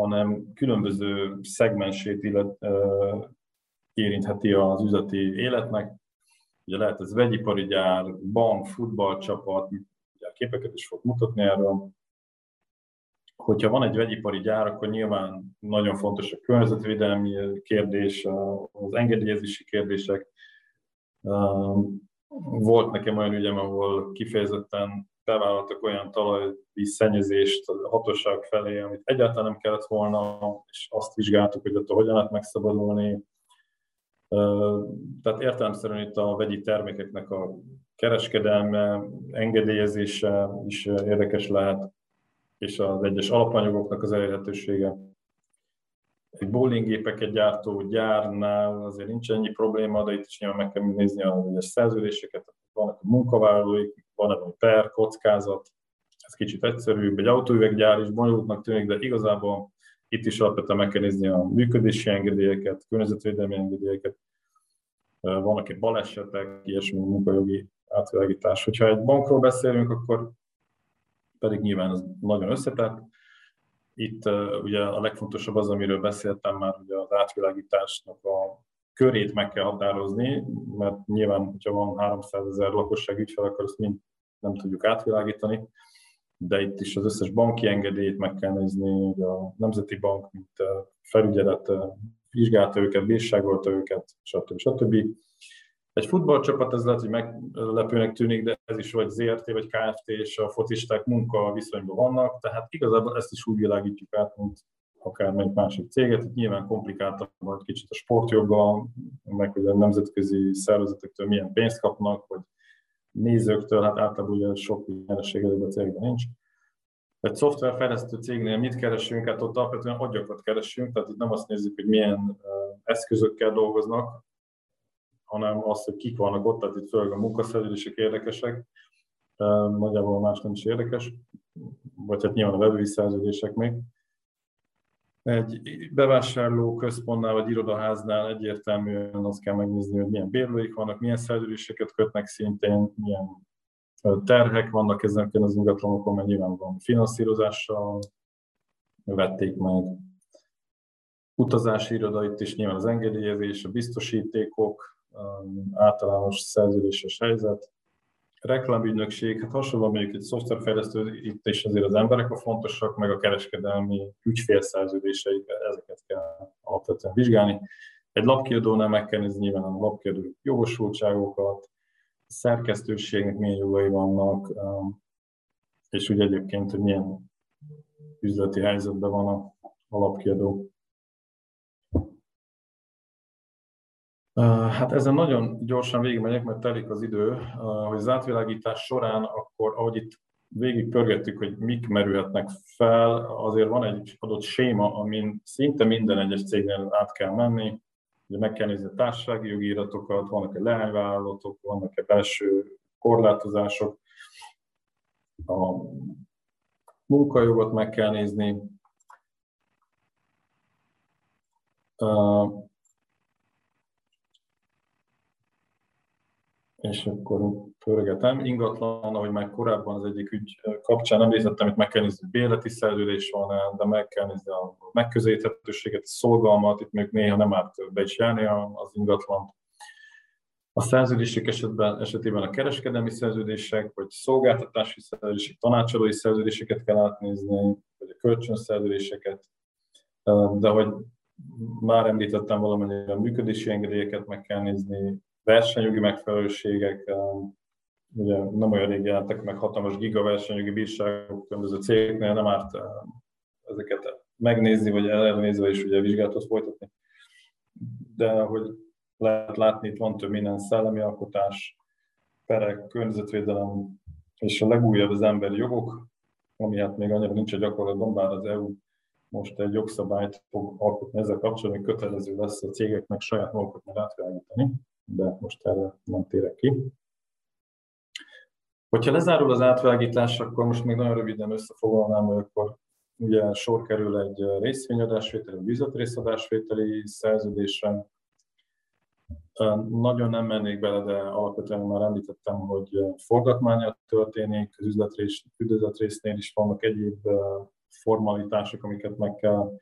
hanem különböző szegmensét illet, érintheti az üzleti életnek. Ugye lehet ez vegyipari gyár, bank, futballcsapat, ugye képeket is fog mutatni erről, hogyha van egy vegyipari gyár, akkor nyilván nagyon fontos a környezetvédelmi kérdés, az engedélyezési kérdések. Volt nekem olyan ügyem, ahol kifejezetten bevállaltak olyan talajvíz szennyezést a hatóság felé, amit egyáltalán nem kellett volna, és azt vizsgáltuk, hogy ott hogyan lehet megszabadulni. Tehát értelemszerűen itt a vegyi termékeknek a kereskedelme, engedélyezése is érdekes lehet és az egyes alapanyagoknak az elérhetősége. Egy bowlinggépeket gyártó gyárnál azért nincs ennyi probléma, de itt is nyilván meg kell nézni az egyes szerződéseket, vannak a munkavállalóik, van egy per, kockázat, ez kicsit egyszerűbb, egy autóüveggyár is bonyolultnak tűnik, de igazából itt is alapvetően meg kell nézni a működési engedélyeket, környezetvédelmi engedélyeket, vannak egy balesetek, ilyesmi munkajogi átvilágítás. Hogyha egy bankról beszélünk, akkor pedig nyilván ez nagyon összetett. Itt ugye a legfontosabb az, amiről beszéltem már, ugye az átvilágításnak a körét meg kell határozni, mert nyilván, hogyha van 300 ezer lakosság ügyfel, akkor ezt mind nem tudjuk átvilágítani, de itt is az összes banki engedélyt meg kell nézni, hogy a Nemzeti Bank, mint felügyelet vizsgálta őket, bírságolta őket, stb. stb. Egy futballcsapat, ez lehet, hogy meglepőnek tűnik, de ez is vagy ZRT, vagy KFT, és a focisták munka viszonyban vannak, tehát igazából ezt is úgy világítjuk át, mint akármelyik másik céget. Itt nyilván komplikáltabb vagy kicsit a sportjoggal, meg hogy a nemzetközi szervezetektől milyen pénzt kapnak, vagy nézőktől, hát általában ugye sok nyereség a cégben nincs. Egy szoftverfejlesztő cégnél mit keresünk? Hát ott alapvetően agyakat keresünk, tehát itt nem azt nézzük, hogy milyen eszközökkel dolgoznak, hanem azt, hogy kik vannak ott, tehát itt főleg a munkaszerződések érdekesek, nagyjából más nem is érdekes, vagy hát nyilván a webői szerződések még. Egy bevásárló központnál vagy irodaháznál egyértelműen azt kell megnézni, hogy milyen bérlőik vannak, milyen szerződéseket kötnek szintén, milyen terhek vannak ezeken az ingatlanokon, mert nyilván van finanszírozással vették meg. Utazási iroda itt is nyilván az engedélyezés, a biztosítékok, általános szerződéses helyzet. Reklámügynökség, hát hasonlóan mondjuk egy szoftverfejlesztő, itt is azért az emberek a fontosak, meg a kereskedelmi ügyfélszerződéseik, ezeket kell alapvetően vizsgálni. Egy lapkiadónál meg kell nézni nyilván a lapkiadó jogosultságokat, szerkesztőségnek milyen jogai vannak, és úgy egyébként, hogy milyen üzleti helyzetben van a, a Hát ezen nagyon gyorsan végigmegyek, mert telik az idő, hogy az átvilágítás során akkor, ahogy itt végig pörgettük, hogy mik merülhetnek fel, azért van egy adott séma, amin szinte minden egyes cégnél át kell menni, ugye meg kell nézni a társasági jogi iratokat, vannak-e leányvállalatok, vannak-e belső korlátozások, a munkajogot meg kell nézni, és akkor pörgetem. Ingatlan, ahogy már korábban az egyik ügy kapcsán említettem, itt meg kell nézni, hogy bérleti szerződés van de meg kell nézni a megközelíthetőséget, a szolgalmat, itt még néha nem árt be is járni az ingatlan. A szerződések esetben, esetében a kereskedelmi szerződések, vagy szolgáltatási szerződések, tanácsadói szerződéseket kell átnézni, vagy a kölcsönszerződéseket, de hogy már említettem valamennyire a működési engedélyeket meg kell nézni, versenyjogi megfelelőségek, ugye nem olyan rég jelentek meg hatalmas gigaversenyjogi bírságok különböző cégeknél, nem árt ezeket megnézni, vagy elnézve is ugye vizsgálatot folytatni. De hogy lehet látni, itt van több minden szellemi alkotás, perek, környezetvédelem, és a legújabb az emberi jogok, ami hát még annyira nincs a gyakorlatban, bár az EU most egy jogszabályt fog alkotni ezzel kapcsolatban, hogy kötelező lesz a cégeknek saját magukat átvilágítani de most erre nem térek ki. Hogyha lezárul az átvágítás, akkor most még nagyon röviden összefoglalnám, hogy akkor ugye sor kerül egy részvényadásvételi, vagy üzletrészadásvételi szerződésre. Nagyon nem mennék bele, de alapvetően már említettem, hogy forgatmánya történik, az üzletrész, üzletrésznél is vannak egyéb formalitások, amiket meg kell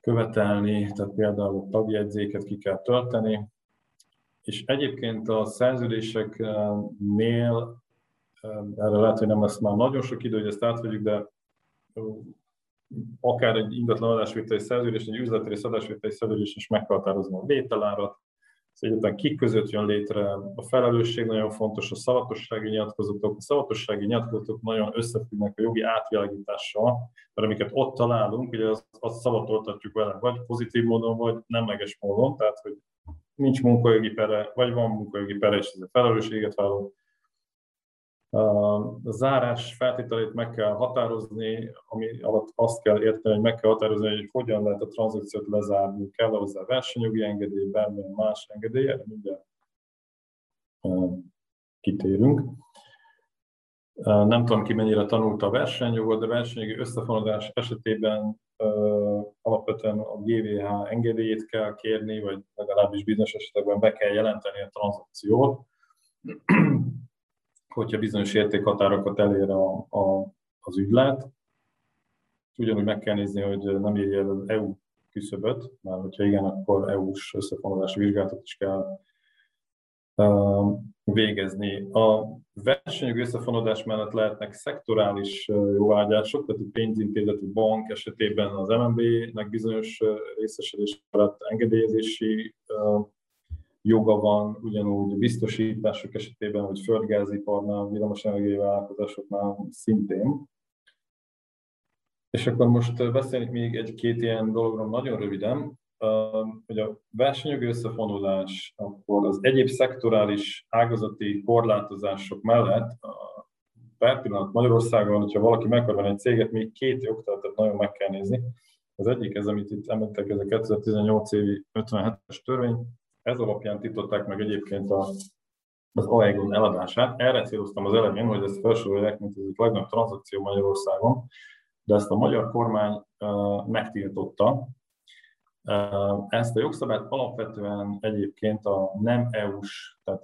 követelni, tehát például tagjegyzéket ki kell tölteni, és egyébként a szerződéseknél, erre lehet, hogy nem lesz már nagyon sok idő, hogy ezt átvegyük, de akár egy ingatlan adásvételi szerződés, egy üzleti adásvételi szerződés is meg kell határozni a vételárat, az egyetlen kik között jön létre, a felelősség nagyon fontos, a szavatossági nyilatkozatok. A szavatossági nyilatkozatok nagyon összefüggnek a jogi átvilágítással, mert amiket ott találunk, ugye azt, azt szavatoltatjuk vele, vagy pozitív módon, vagy nemleges módon, tehát hogy nincs munkajogi pere, vagy van munkajogi pere, és ez a felelősséget vállal. A zárás feltételét meg kell határozni, ami alatt azt kell érteni, hogy meg kell határozni, hogy hogyan lehet a tranzakciót lezárni, kell hozzá versenyjogi engedély, bármilyen más engedély, erre mindjárt kitérünk. Nem tudom ki mennyire tanulta a versenyjogot, de versenyjogi összefonódás esetében alapvetően a GVH engedélyét kell kérni, vagy legalábbis bizonyos esetekben be kell jelenteni a tranzakciót, [clears throat] hogyha bizonyos értékhatárokat elér a, a, az ügylet. Ugyanúgy meg kell nézni, hogy nem érje az EU küszöböt, mert hogyha igen, akkor EU-s összefonódási vizsgálatot is kell végezni. A versenyjog összefonódás mellett lehetnek szektorális jóvágyások, tehát a pénzintézeti bank esetében az MNB-nek bizonyos részesedés felett engedélyezési joga van, ugyanúgy biztosítások esetében, vagy földgáziparnál, villamosenergiai vállalkozásoknál szintén. És akkor most beszélnék még egy-két ilyen dologról nagyon röviden hogy a versenyjogi összefonulás, akkor az egyéb szektorális ágazati korlátozások mellett per pillanat Magyarországon, hogyha valaki meg akar egy céget, még két jogtalatot nagyon meg kell nézni. Az egyik ez, amit itt említettek, ez a 2018 évi 57-es törvény, ez alapján titották meg egyébként a, az Aegon eladását. Erre céloztam az elején, hogy ezt felsorolják, mint az egyik legnagyobb tranzakció Magyarországon, de ezt a magyar kormány uh, megtiltotta, ezt a jogszabályt alapvetően egyébként a nem EU-s, tehát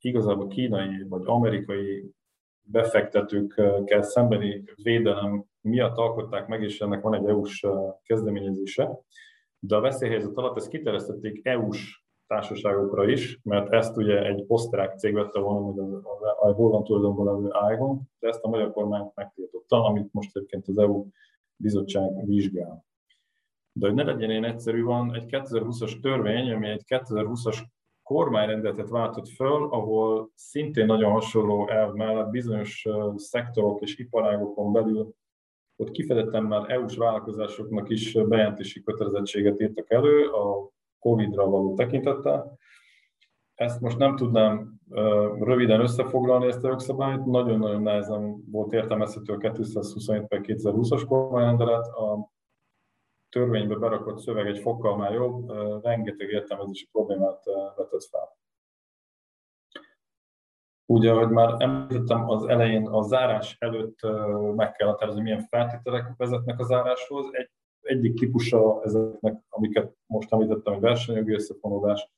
igazából kínai vagy amerikai befektetőkkel szembeni védelem miatt alkották meg, és ennek van egy EU-s kezdeményezése. De a veszélyhelyzet alatt ezt kiterjesztették EU-s társaságokra is, mert ezt ugye egy osztrák cég vette volna, a holland tulajdonban levő Aegon, de ezt a magyar kormány megtiltotta, amit most egyébként az EU bizottság vizsgál. De hogy ne legyen ilyen egyszerű, van egy 2020-as törvény, ami egy 2020-as kormányrendeletet váltott föl, ahol szintén nagyon hasonló elv mellett bizonyos szektorok és iparágokon belül ott kifejezetten már EU-s vállalkozásoknak is bejelentési kötelezettséget írtak elő a COVID-ra való tekintettel. Ezt most nem tudnám röviden összefoglalni ezt a jogszabályt, nagyon-nagyon nehezen volt értelmezhető a 227 per 2020-as kormányrendelet. A törvénybe berakott szöveg egy fokkal már jobb, rengeteg értelmezési problémát vetett fel. Ugye, ahogy már említettem az elején, a zárás előtt meg kell határozni, milyen feltételek vezetnek a záráshoz. Egy, egyik típusa ezeknek, amiket most említettem, hogy versenyjogi összefonódás,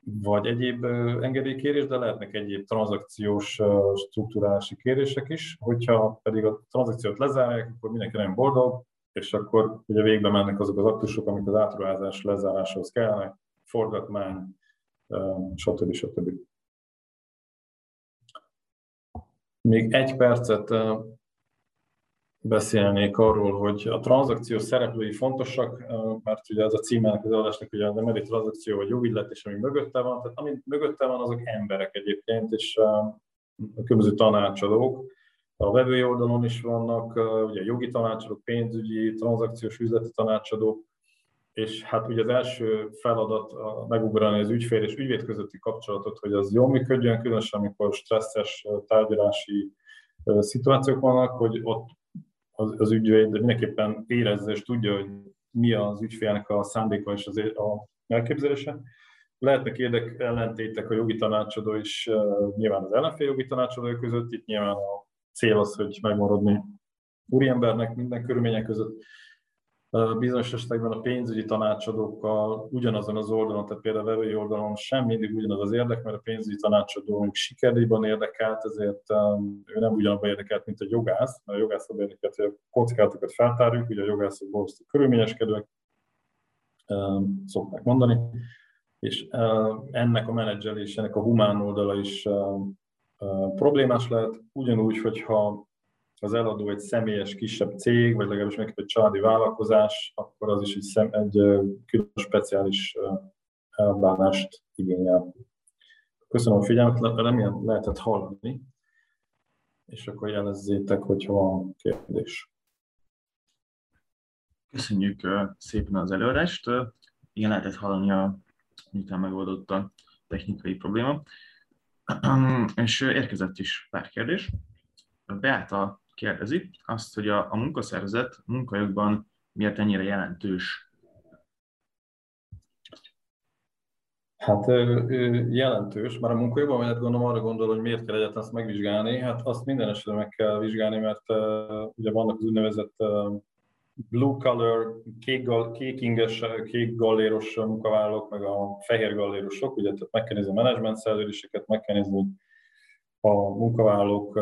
vagy egyéb engedélykérés, de lehetnek egyéb tranzakciós struktúrálási kérések is. Hogyha pedig a tranzakciót lezárják, akkor mindenki nagyon boldog, és akkor ugye végbe mennek azok az aktusok, amik az átruházás lezárásához kellene, forgatmány, stb. stb. Még egy percet beszélnék arról, hogy a tranzakció szereplői fontosak, mert ugye ez a címának az adásnak, ugye nem egy tranzakció vagy jogillet, és ami mögötte van, tehát ami mögötte van, azok emberek egyébként, és a különböző tanácsadók, a vevői oldalon is vannak ugye jogi tanácsadók, pénzügyi, tranzakciós üzleti tanácsadók, és hát ugye az első feladat a megugrani az ügyfél és ügyvéd közötti kapcsolatot, hogy az jól működjön, különösen amikor stresszes tárgyalási szituációk vannak, hogy ott az, ügyvéd mindenképpen érezze és tudja, hogy mi az ügyfélnek a szándéka és az a elképzelése. Lehetnek érdek ellentétek a jogi tanácsadó és nyilván az ellenfél jogi tanácsadó között, itt nyilván a cél az, hogy megmaradni úriembernek minden körülmények között. Bizonyos esetekben a pénzügyi tanácsadókkal ugyanazon az oldalon, tehát például a vevői oldalon sem mindig ugyanaz az érdek, mert a pénzügyi tanácsadó sikerében érdekelt, ezért ő nem ugyanabban érdekelt, mint a jogász, mert a jogász abban érdekelt, hogy a kockátokat feltárjuk, ugye a jogászok borzasztó körülményeskedőek, szokták mondani, és ennek a menedzselés, ennek a humán oldala is problémás lehet, ugyanúgy, hogyha az eladó egy személyes kisebb cég, vagy legalábbis meg egy családi vállalkozás, akkor az is egy, szem, egy külön speciális elbánást igényel. Köszönöm a figyelmet, remélem lehetett hallani, és akkor jelezzétek, hogyha van kérdés. Köszönjük szépen az előadást. Igen, lehetett hallani, a, miután megoldott a technikai probléma. [clears throat] És érkezett is pár kérdés. Beáta kérdezi azt, hogy a, a munkaszervezet munkajogban miért ennyire jelentős. Hát jelentős, már a munkajogban mellett gondolom arra gondol, hogy miért kell egyáltalán ezt megvizsgálni. Hát azt minden esetben meg kell vizsgálni, mert ugye vannak az úgynevezett blue color, kék, kék inges, galléros munkavállalók, meg a fehér gallérosok, ugye tehát meg kell nézni a menedzsment szerződéseket, meg kell nézni, a munkavállalók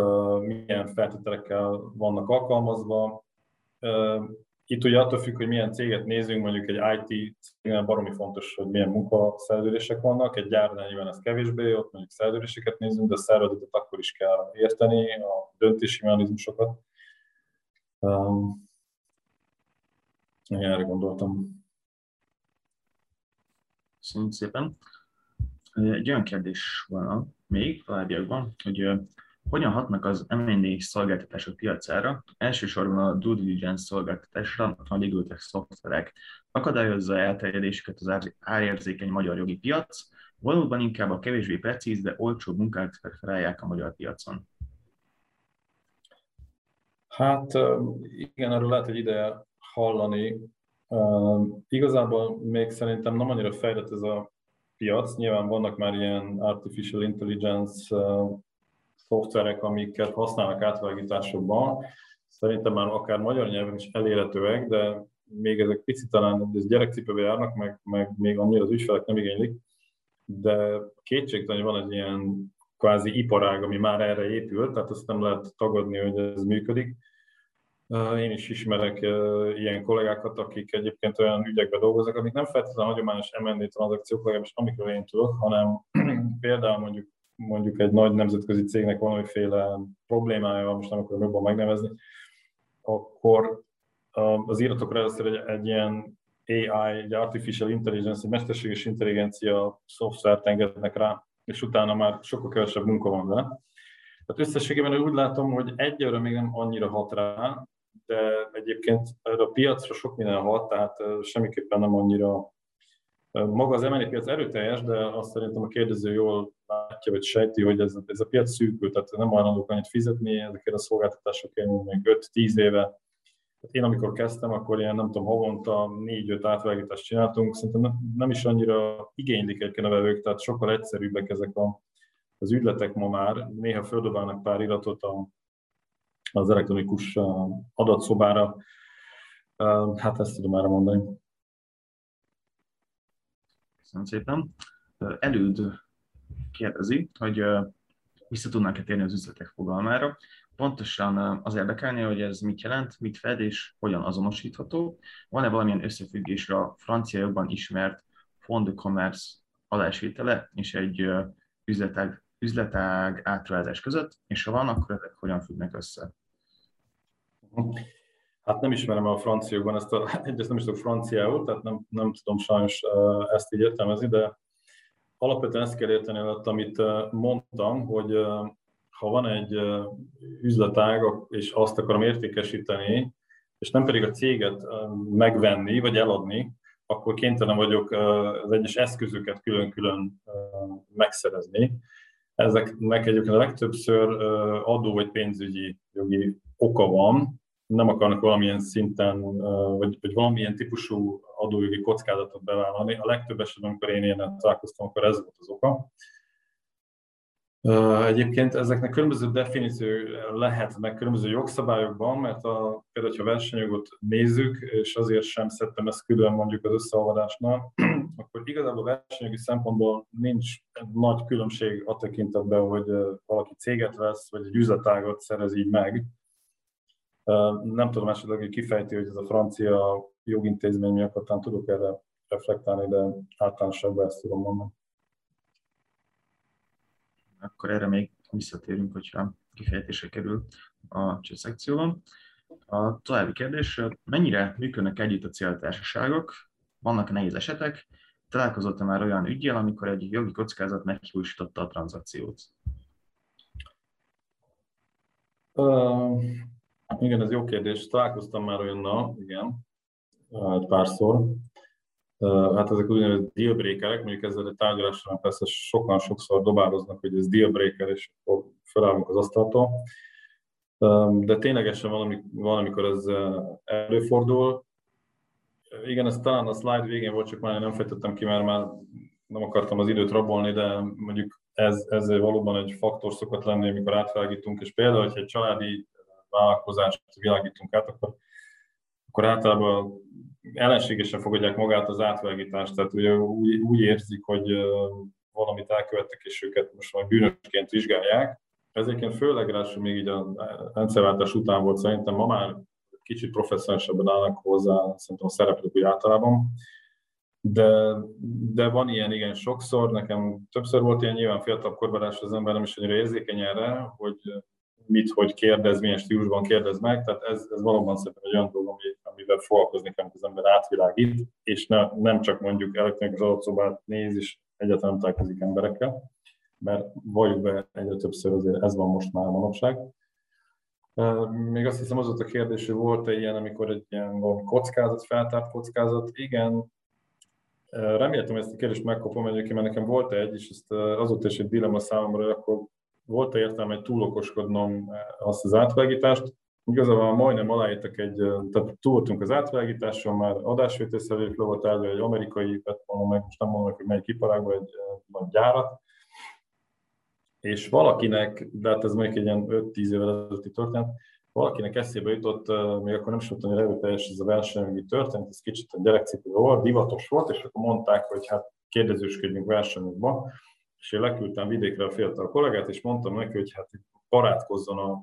milyen feltételekkel vannak alkalmazva. Itt ugye attól függ, hogy milyen céget nézünk, mondjuk egy IT cégnél baromi fontos, hogy milyen munkaszerződések vannak, egy gyárnál nyilván ez kevésbé, ott mondjuk szerződéseket nézünk, de a szervezetet akkor is kell érteni, a döntési mechanizmusokat. Um, erre gondoltam. Köszönjük szépen. Egy olyan kérdés van még továbbiakban, hogy hogyan hatnak az M&A szolgáltatások piacára, elsősorban a due diligence szolgáltatásra a legal szoftverek. Akadályozza elterjedésüket az árérzékeny magyar jogi piac, valóban inkább a kevésbé precíz, de olcsóbb munkát preferálják a magyar piacon. Hát igen, erről lehet egy ideje hallani. Igazából még szerintem nem annyira fejlett ez a piac. Nyilván vannak már ilyen artificial intelligence szoftverek, amiket használnak átvágításokban. Szerintem már akár magyar nyelven is elérhetőek, de még ezek picit talán ez gyerekcipőbe járnak, meg, meg még annyira az ügyfelek nem igénylik, de kétségtelen, van egy ilyen kvázi iparág, ami már erre épült, tehát azt nem lehet tagadni, hogy ez működik. Én is ismerek ilyen kollégákat, akik egyébként olyan ügyekben dolgoznak, amik nem feltétlenül hagyományos M&A tranzakciók, legalábbis amikről én tudok, hanem [clears throat] például mondjuk mondjuk egy nagy nemzetközi cégnek valamiféle problémája most nem akarom jobban megnevezni, akkor az iratokra először egy, egy ilyen AI, egy Artificial Intelligence, egy mesterséges intelligencia szoftvert engednek rá, és utána már sokkal kevesebb munka van vele. Tehát összességében úgy látom, hogy egyelőre még nem annyira hat rá, de egyébként a piacra sok minden hat, tehát semmiképpen nem annyira maga az emelni piac erőteljes, de azt szerintem a kérdező jól látja, vagy sejti, hogy ez, ez a piac szűkül, tehát nem hajlandók annyit fizetni ezekért a szolgáltatásokért, még 5-10 éve. Tehát én amikor kezdtem, akkor ilyen nem tudom, havonta 4-5 átvágítást csináltunk, szerintem nem, is annyira igénylik egy a tehát sokkal egyszerűbbek ezek a, az ügyletek ma már. Néha földobálnak pár iratot a, az elektronikus adatszobára. Hát ezt tudom már mondani. Köszönöm szépen. Előd kérdezi, hogy vissza tudnánk-e térni az üzletek fogalmára. Pontosan az érdekelni, hogy ez mit jelent, mit fed és hogyan azonosítható. Van-e valamilyen összefüggés a francia jobban ismert fond de commerce adásvétele és egy üzletág, üzletág átruházás között, és ha van, akkor ezek hogyan függnek össze? Hát nem ismerem a franciákban ezt a, egyrészt nem is tudok franciául, tehát nem, nem tudom sajnos ezt így értelmezni, de alapvetően ezt kell érteni alatt, amit mondtam, hogy ha van egy üzletág, és azt akarom értékesíteni, és nem pedig a céget megvenni, vagy eladni, akkor kénytelen vagyok az egyes eszközöket külön-külön megszerezni. Ezeknek egyébként a legtöbbször adó vagy pénzügyi jogi oka van, nem akarnak valamilyen szinten, vagy, vagy valamilyen típusú adójogi kockázatot bevállalni. A legtöbb esetben, amikor én ilyen találkoztam, akkor ez volt az oka. Egyébként ezeknek különböző definíció lehetnek különböző jogszabályokban, mert a, például, ha versenyjogot nézzük, és azért sem szedtem ezt külön mondjuk az összeolvadásnál, [clears throat] akkor igazából versenyjogi szempontból nincs nagy különbség a tekintetben, hogy valaki céget vesz, vagy egy üzletágot szerez így meg, nem tudom esetleg, hogy kifejti, hogy ez a francia jogintézmény miatt talán tudok erre reflektálni, de általánosságban ezt tudom mondani. Akkor erre még visszatérünk, hogyha kifejtésre kerül a szekcióban. A további kérdés, mennyire működnek együtt a céltársaságok? Vannak nehéz esetek? Találkozott-e már olyan ügyjel, amikor egy jogi kockázat meghiúsította a tranzakciót? Igen, ez jó kérdés. Találkoztam már olyannal, igen, egy párszor. Hát ezek úgynevezett dealbreakerek, mondjuk ezzel a tárgyalásra persze sokan sokszor dobáloznak, hogy ez dealbreaker, és akkor felállunk az asztaltól. De ténylegesen valami, valamikor ez előfordul. Igen, ez talán a slide végén volt, csak már nem fejtettem ki, mert már nem akartam az időt rabolni, de mondjuk ez, ez valóban egy faktor szokott lenni, amikor átvilágítunk, és például, hogyha egy családi vállalkozást világítunk át, akkor, akkor általában ellenségesen fogadják magát az átvilágítást, tehát ugye úgy, úgy érzik, hogy valamit elkövettek, és őket most már bűnösként vizsgálják. Ezért főleg ráadásul még így a rendszerváltás után volt szerintem, ma már kicsit professzionálisabban állnak hozzá, szerintem a szereplők úgy általában. De, de van ilyen igen sokszor, nekem többször volt ilyen nyilván fiatal korban az ember nem is annyira érzékeny erre, hogy mit, hogy kérdez, milyen stílusban kérdez meg, tehát ez, ez valóban szerintem egy olyan dolog, amivel foglalkozni kell, az ember átvilágít, és ne, nem csak mondjuk elektronikus adatszobát néz, és egyáltalán nem találkozik emberekkel, mert valljuk be egyre többször azért ez van most már manapság. Még azt hiszem az volt a kérdés, hogy volt-e ilyen, amikor egy ilyen kockázat, feltárt kockázat. Igen, reméltem, ezt a kérdést megkapom egyébként, mert nekem volt egy, és ezt azóta is egy dilemma számomra, hogy akkor volt-e értelme egy túlokoskodnom azt az átvágítást. Igazából majdnem aláírtak egy, tehát túloltunk az átvágításon, már adásvételszerűt le volt elő egy amerikai, vett volna meg, most nem mondom, hogy melyik iparágban egy nagy gyárat, és valakinek, de hát ez mondjuk egy ilyen 5-10 évvel ezelőtti történet, valakinek eszébe jutott, még akkor nem is volt annyira erőteljes ez a verseny, ami történt, ez kicsit a gyerekcipő volt, divatos volt, és akkor mondták, hogy hát kérdezősködjünk versenyokba, és én leküldtem vidékre a fiatal kollégát, és mondtam neki, hogy hát barátkozzon a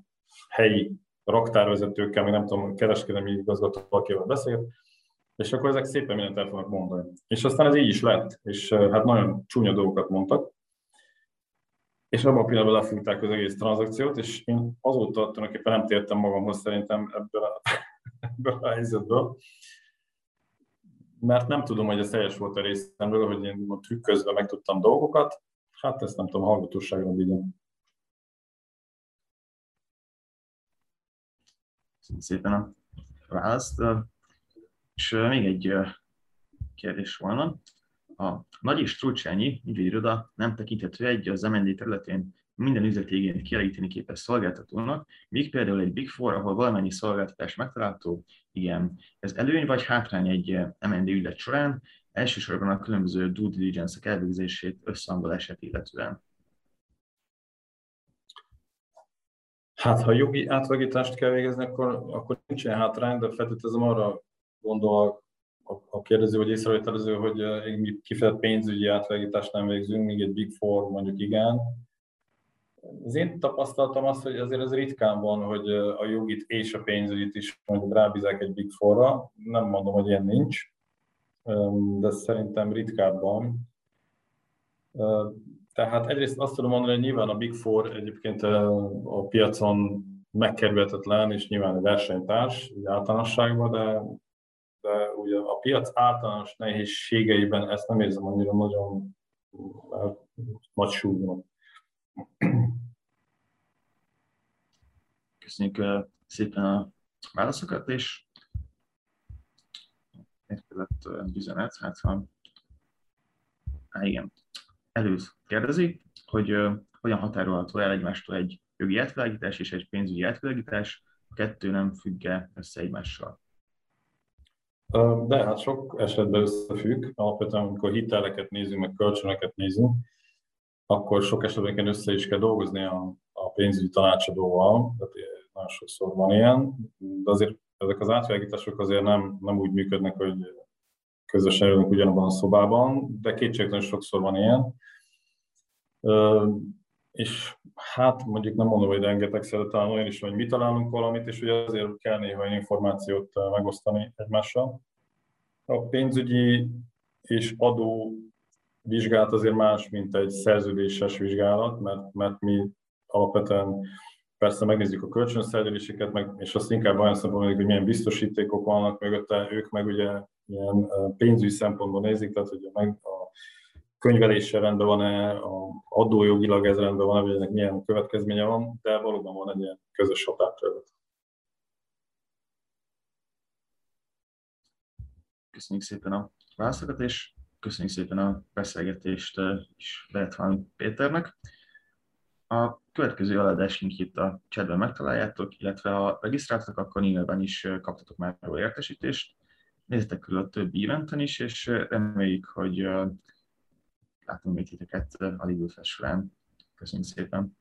helyi raktárvezetőkkel, még nem tudom, kereskedelmi igazgatóval, akivel beszélt, és akkor ezek szépen mindent el fognak mondani. És aztán ez így is lett, és hát nagyon csúnya dolgokat mondtak, és abban a pillanatban lefújták az egész tranzakciót, és én azóta tulajdonképpen nem tértem magamhoz szerintem ebből a, [laughs] ebből a helyzetből, mert nem tudom, hogy ez teljes volt a részemről, hogy én a trükközve megtudtam dolgokat, hát ezt nem tudom, hallgatóságra vigyem. Szépen a választ. És még egy kérdés volna. A Nagy és Trulcsányi ügyvédiroda nem tekinthető egy az MND területén minden üzleti igényt kielégíteni képes szolgáltatónak, míg például egy Big Four, ahol valamennyi szolgáltatás megtalálható, igen. Ez előny vagy hátrány egy MND ügylet során, elsősorban a különböző due diligence-ek elvégzését, összehangolását illetően. Hát, ha jogi átvagítást kell végezni, akkor, akkor nincsen hátrány, de feltételezem arra gondol a, a kérdező vagy észrevételező, hogy mi kifejezett pénzügyi átvágítást nem végzünk, míg egy Big Four mondjuk igen. Az én tapasztalatom az, hogy azért ez ritkán van, hogy a jogit és a pénzügyit is mondjuk rábízák egy Big Four-ra. Nem mondom, hogy ilyen nincs, de szerintem ritkábban. Tehát egyrészt azt tudom mondani, hogy nyilván a Big Four egyébként a piacon megkerülhetetlen, és nyilván egy versenytárs általánosságban, de de ugye a piac általános nehézségeiben ezt nem érzem annyira nagyon nagy súlyban. Köszönjük szépen a válaszokat, és érkezett üzenet, hát van. Á, igen. Elősz kérdezi, hogy uh, hogyan határolható el egymástól egy jogi átvilágítás és egy pénzügyi átvilágítás, a kettő nem függ össze egymással. De hát sok esetben összefügg. Alapvetően, amikor hiteleket nézünk, meg kölcsönöket nézünk, akkor sok esetben össze is kell dolgozni a, a pénzügyi tanácsadóval, tehát nagyon sokszor van ilyen, de azért ezek az átvilágítások azért nem, nem úgy működnek, hogy közösen ülünk ugyanabban a szobában, de kétségtelen sokszor van ilyen. És hát mondjuk nem mondom, hogy rengeteg talán olyan is, hogy mi találunk valamit, és ugye azért kell néha információt megosztani egymással. A pénzügyi és adó vizsgálat azért más, mint egy szerződéses vizsgálat, mert, mert mi alapvetően persze megnézzük a kölcsönszerződéseket, meg, és azt inkább olyan szempontból, hogy milyen biztosítékok vannak mögötte, ők meg ugye ilyen pénzügyi szempontból nézik, tehát hogy meg a könyveléssel rendben van-e, a adójogilag ez rendben van, vagy ennek milyen következménye van, de valóban van egy ilyen közös határterület. Köszönjük szépen a válaszokat, és köszönjük szépen a beszélgetést is Bertvan Péternek. A következő eladásunkig itt a chatben megtaláljátok, illetve ha regisztráltak, akkor e is kaptatok már róla értesítést. Nézzetek körül a többi eventen is, és reméljük, hogy látunk még titeket a Lidl során. Köszönjük szépen!